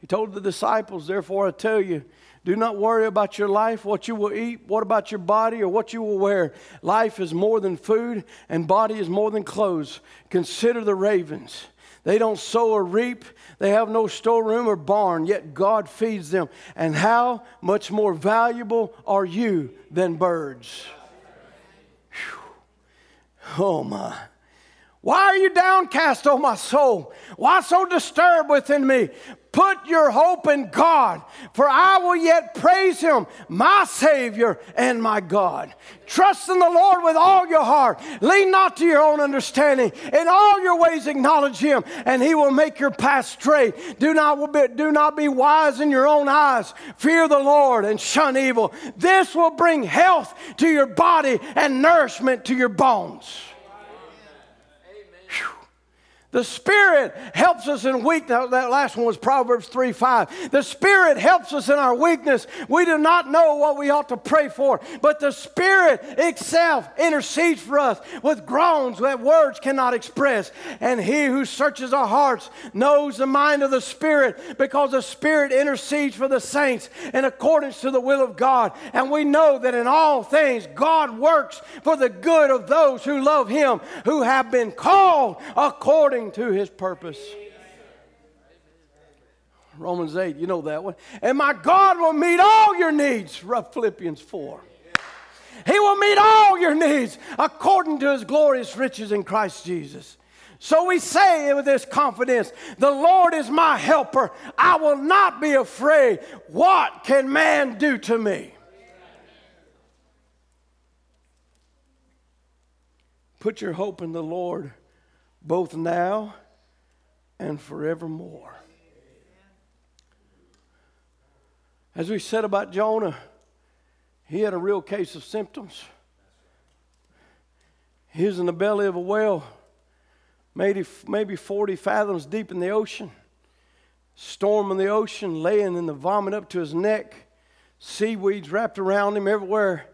He told the disciples, therefore I tell you, do not worry about your life, what you will eat, what about your body, or what you will wear. Life is more than food, and body is more than clothes. Consider the ravens. They don't sow or reap, they have no storeroom or barn, yet God feeds them. And how much more valuable are you than birds? Whew. Oh my. Why are you downcast, O oh my soul? Why so disturbed within me? Put your hope in God, for I will yet praise Him, my Savior and my God. Trust in the Lord with all your heart. Lean not to your own understanding. In all your ways acknowledge Him, and He will make your path straight. Do not be, do not be wise in your own eyes. Fear the Lord and shun evil. This will bring health to your body and nourishment to your bones. The Spirit helps us in weakness. That last one was Proverbs 3 5. The Spirit helps us in our weakness. We do not know what we ought to pray for, but the Spirit itself intercedes for us with groans that words cannot express. And He who searches our hearts knows the mind of the Spirit because the Spirit intercedes for the saints in accordance to the will of God. And we know that in all things God works for the good of those who love Him, who have been called according according to his purpose. Romans 8, you know that one. And my God will meet all your needs, Philippians 4. He will meet all your needs according to his glorious riches in Christ Jesus. So we say with this confidence, The Lord is my helper. I will not be afraid. What can man do to me? Put your hope in the Lord both now and forevermore. As we said about Jonah, he had a real case of symptoms. He was in the belly of a whale, maybe, maybe 40 fathoms deep in the ocean, storm in the ocean, laying in the vomit up to his neck, seaweeds wrapped around him everywhere.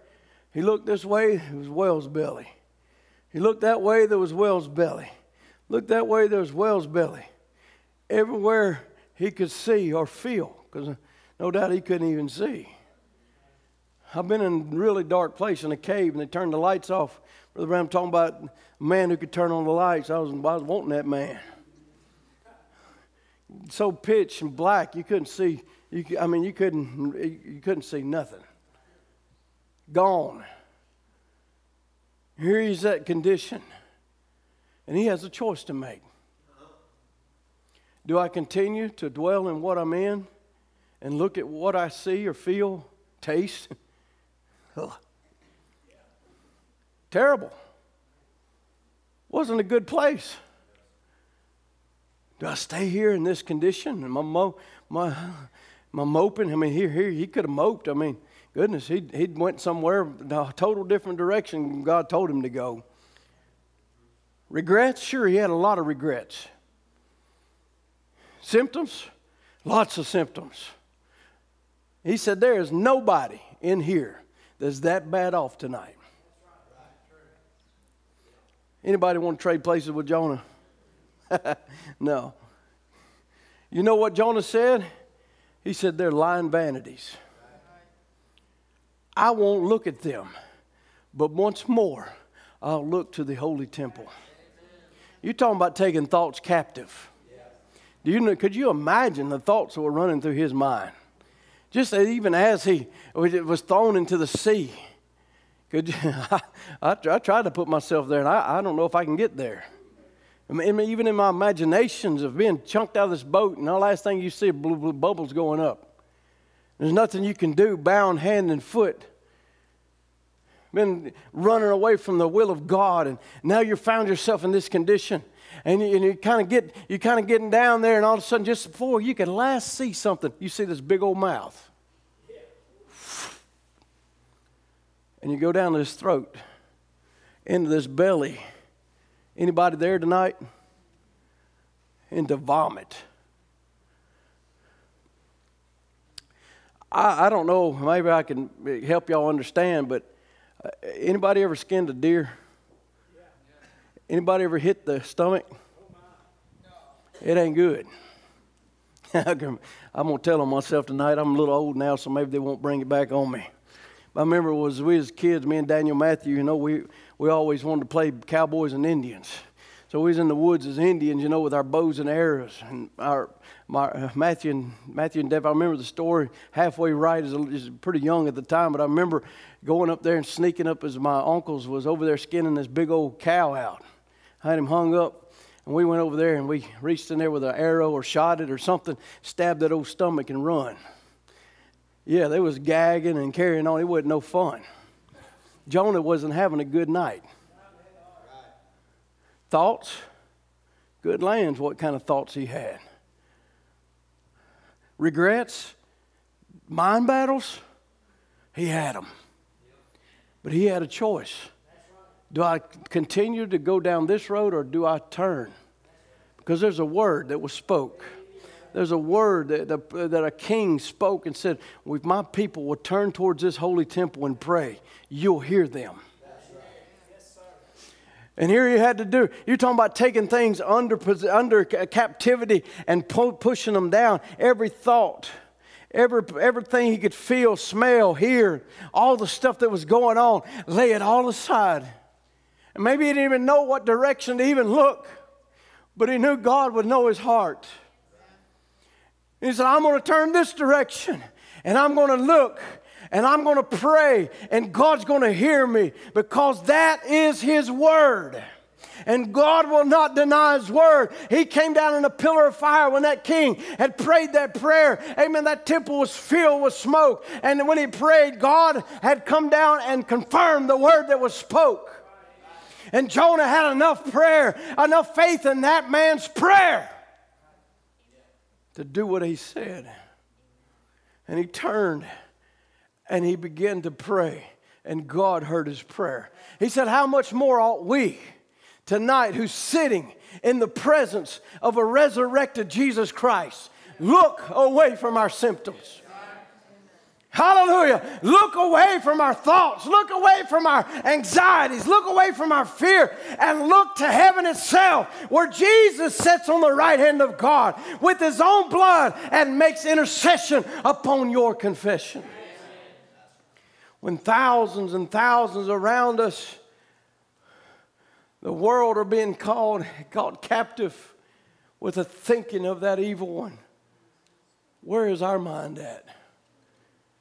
He looked this way, it was whale's belly. He looked that way, there was whale's belly. Looked that way, there's whale's belly. Everywhere he could see or feel, because no doubt he couldn't even see. I've been in a really dark place in a cave and they turned the lights off. Brother Brown talking about a man who could turn on the lights. I was, I was wanting that man. So pitch and black, you couldn't see. You, I mean, you couldn't. You couldn't see nothing. Gone. Here he's at condition, and he has a choice to make. Do I continue to dwell in what I'm in, and look at what I see or feel, taste? Terrible. Wasn't a good place. Do I stay here in this condition? And my, mo- my, my moping, I mean, here, here, he could have moped. I mean, goodness, he he went somewhere, a total different direction God told him to go. Regrets? Sure, he had a lot of regrets. Symptoms? Lots of symptoms. He said, There is nobody in here that's that bad off tonight. Anybody want to trade places with Jonah? no. You know what Jonah said? He said, They're lying vanities. I won't look at them, but once more, I'll look to the holy temple. You're talking about taking thoughts captive. Do you know, could you imagine the thoughts that were running through his mind? Just even as he was thrown into the sea. Could you, I, I, tried to put myself there, and I, I don't know if I can get there. I mean, even in my imaginations of being chunked out of this boat, and the last thing you see are blue, blue bubbles going up. There's nothing you can do, bound hand and foot. Been running away from the will of God, and now you found yourself in this condition and you, and you kind of get you kind of getting down there, and all of a sudden, just before you can last see something, you see this big old mouth, and you go down to his throat, into this belly. Anybody there tonight? Into vomit. I, I don't know. Maybe I can help y'all understand, but Uh, anybody ever skinned a deer? Anybody ever hit the stomach? It ain't good. I'm to tell them myself tonight. I'm a little old now, so maybe they won't bring it back on me. I remember was we as kids, me and Daniel Matthew, you know, we, we always wanted to play cowboys and Indians. So we was in the woods as Indians, you know, with our bows and arrows. And our my, uh, Matthew and Matthew and Dev, I remember the story halfway right. Is pretty young at the time, but I remember going up there and sneaking up as my uncles was over there skinning this big old cow out. I had him hung up, and we went over there and we reached in there with an arrow or shot it or something, stabbed that old stomach and run. Yeah, they was gagging and carrying on. It wasn't no fun. Jonah wasn't having a good night. Thoughts? Good lands, what kind of thoughts he had. Regrets? Mind battles? He had them. But he had a choice. Do I continue to go down this road or do I turn? Because there's a word that was spoke. There's a word that, that, that a king spoke and said, If my people will turn towards this holy temple and pray, you'll hear them. And here you had to do, you're talking about taking things under, under captivity and pushing them down. Every thought, every, everything he could feel, smell, hear, all the stuff that was going on, lay it all aside and maybe he didn't even know what direction to even look, but he knew God would know his heart. He said, I'm going to turn this direction and I'm going to look and I'm going to pray and God's going to hear me because that is His word. And God will not deny His word. He came down in a pillar of fire when that king had prayed that prayer. Amen. That temple was filled with smoke. And when he prayed, God had come down and confirmed the word that was spoke. And Jonah had enough prayer, enough faith in that man's prayer to do what he said. And he turned and he began to pray, and God heard his prayer. He said, How much more ought we tonight, who's sitting in the presence of a resurrected Jesus Christ, look away from our symptoms? Hallelujah. Look away from our thoughts. Look away from our anxieties. Look away from our fear and look to heaven itself where Jesus sits on the right hand of God with his own blood and makes intercession upon your confession. When thousands and thousands around us, the world are being called, called captive with the thinking of that evil one. Where is our mind at?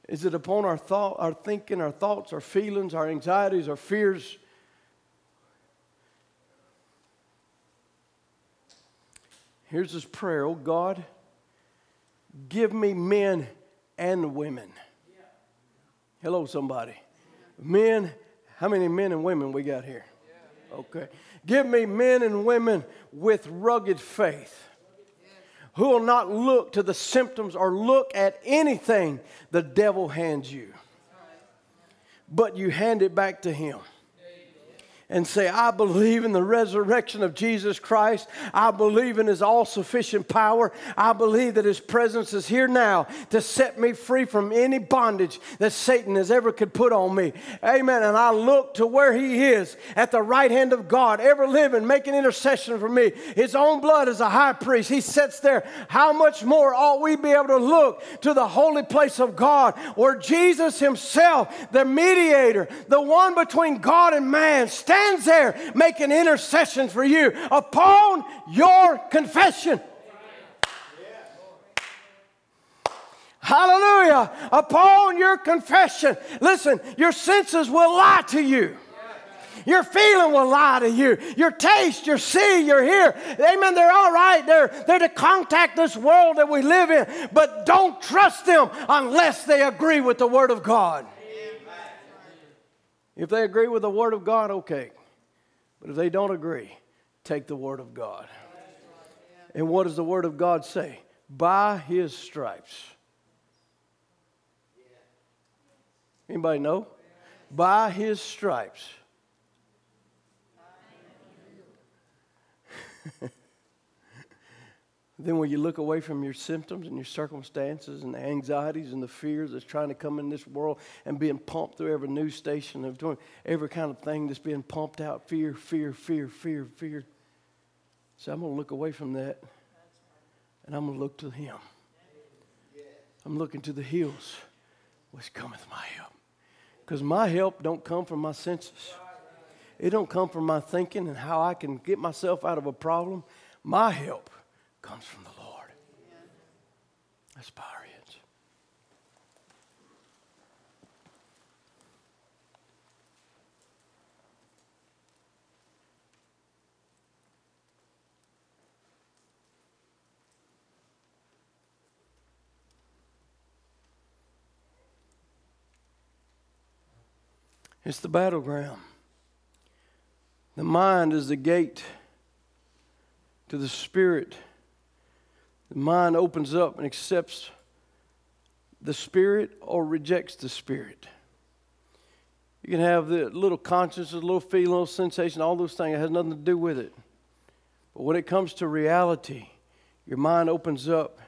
Is it upon our thought, our thinking, our thoughts, our feelings, our anxieties, our fears? Here's his prayer, oh God, give me men and women. Hello, somebody. Men, how many men and women we got here? Okay. Give me men and women with rugged faith who will not look to the symptoms or look at anything the devil hands you, but you hand it back to him and say, I believe in the resurrection of Jesus Christ. I believe in His all sufficient power. I believe that His presence is here now to set me free from any bondage that Satan has ever could put on me. Amen. And I look to where He is at the right hand of God, ever living, making intercession for me. His own blood is a high priest. He sits there. How much more ought we be able to look to the holy place of God where Jesus Himself, the mediator, the one between God and man, stands stands there making intercession for you upon your confession. Hallelujah. Upon your confession. Listen, your senses will lie to you. Your feeling will lie to you. Your taste, your see, your hear. Amen. They're all right. They're, they're to contact this world that we live in. But don't trust them unless they agree with the Word of God. If they agree with the Word of God, okay. But if they don't agree, take the Word of God. And what does the Word of God say? By His stripes. Anybody know? By His stripes. Then, when you look away from your symptoms and your circumstances and the anxieties and the fears that's trying to come in this world and being pumped through every news station of doing every kind of thing that's being pumped out fear, fear, fear, fear, fear. So, I'm going to look away from that and I'm going to look to Him. I'm looking to the hills, which cometh my help. Because my help don't come from my senses. It don't come from my thinking and how I can get myself out of a problem. My help comes from the Lord. Bow our. It's the battleground. The mind is the gate to the spirit the mind opens up and accepts the Spirit or rejects the Spirit. You can have the little conscience, a little feeling, little sensation, all those things. It has nothing to do with it. But when it comes to reality, your mind opens up.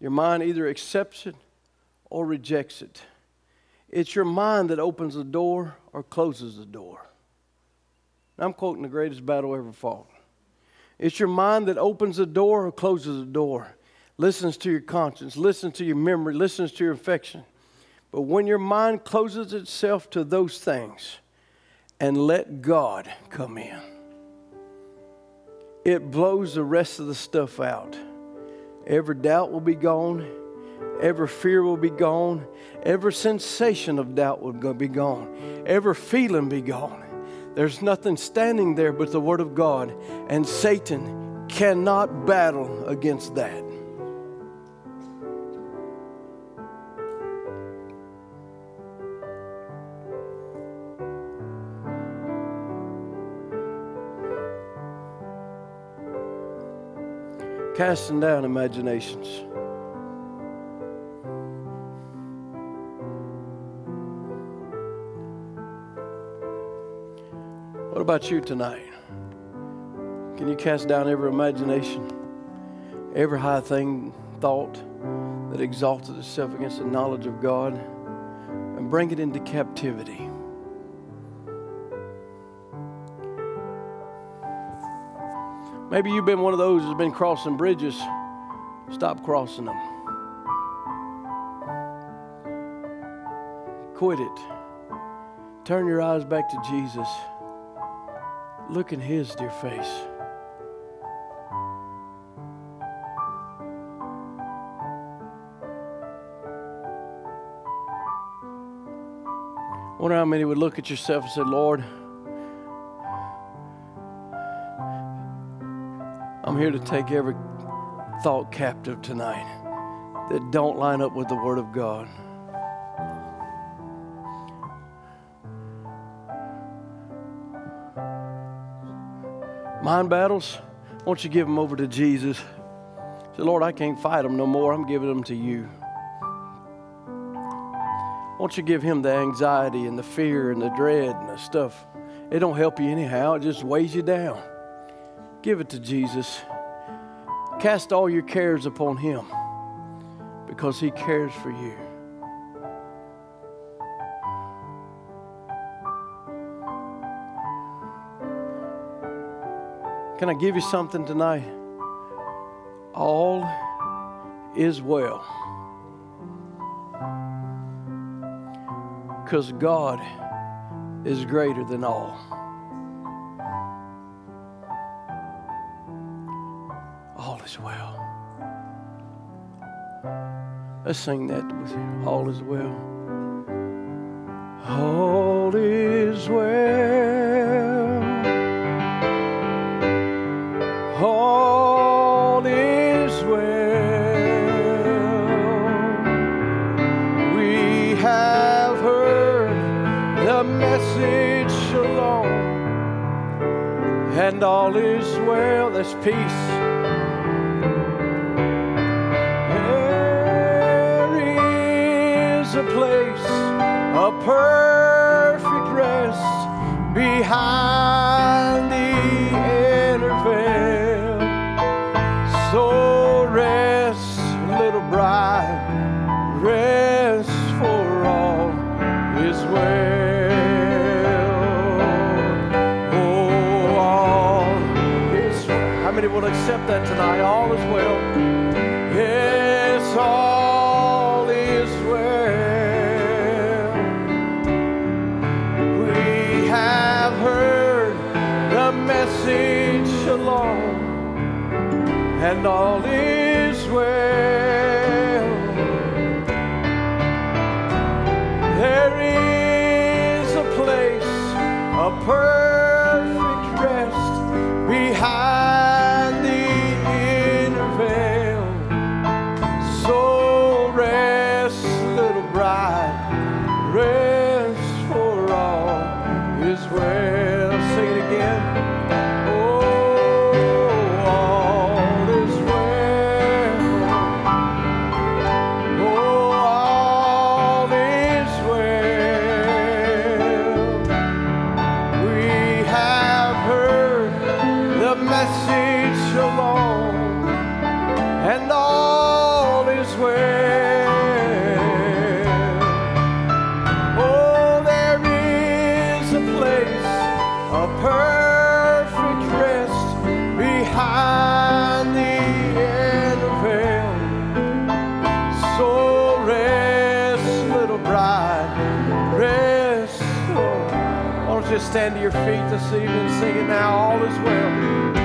Your mind either accepts it or rejects it. It's your mind that opens the door or closes the door. I'm quoting the greatest battle ever fought. It's your mind that opens the door or closes the door listens to your conscience, listens to your memory, listens to your affection. But when your mind closes itself to those things and let God come in, it blows the rest of the stuff out Every doubt will be gone. Every fear will be gone. Every sensation of doubt will be gone. Every feeling be gone. There's nothing standing there but the Word of God, and Satan cannot battle against that. Casting down imaginations. What about you tonight? Can you cast down every imagination, every high thing, thought that exalted itself against the knowledge of God, and bring it into captivity? Maybe you've been one of those who's been crossing bridges. Stop crossing them. Quit it. Turn your eyes back to Jesus. Look in His dear face. wonder how many would look at yourself and say, Lord, here to take every thought captive tonight that don't line up with the Word of God. Mind battles, won't you give them over to Jesus? Say, Lord, I can't fight them no more. I'm giving them to you. Won't you give him the anxiety and the fear and the dread and the stuff? It don't help you anyhow. It just weighs you down. Give it to Jesus. Cast all your cares upon Him because He cares for you. Can I give you something tonight? All is well. Because God is greater than all. Let's sing that with you. All is well. All is well. All is well. We have heard the message shalom, and all is well. There's peace a perfect rest behind the inner veil. So rest, little bride, rest for all is well. Oh, all is well. How many will accept that tonight? All is well. And all is well. There is a place, a perfect stand to your feet this evening singing now all is well.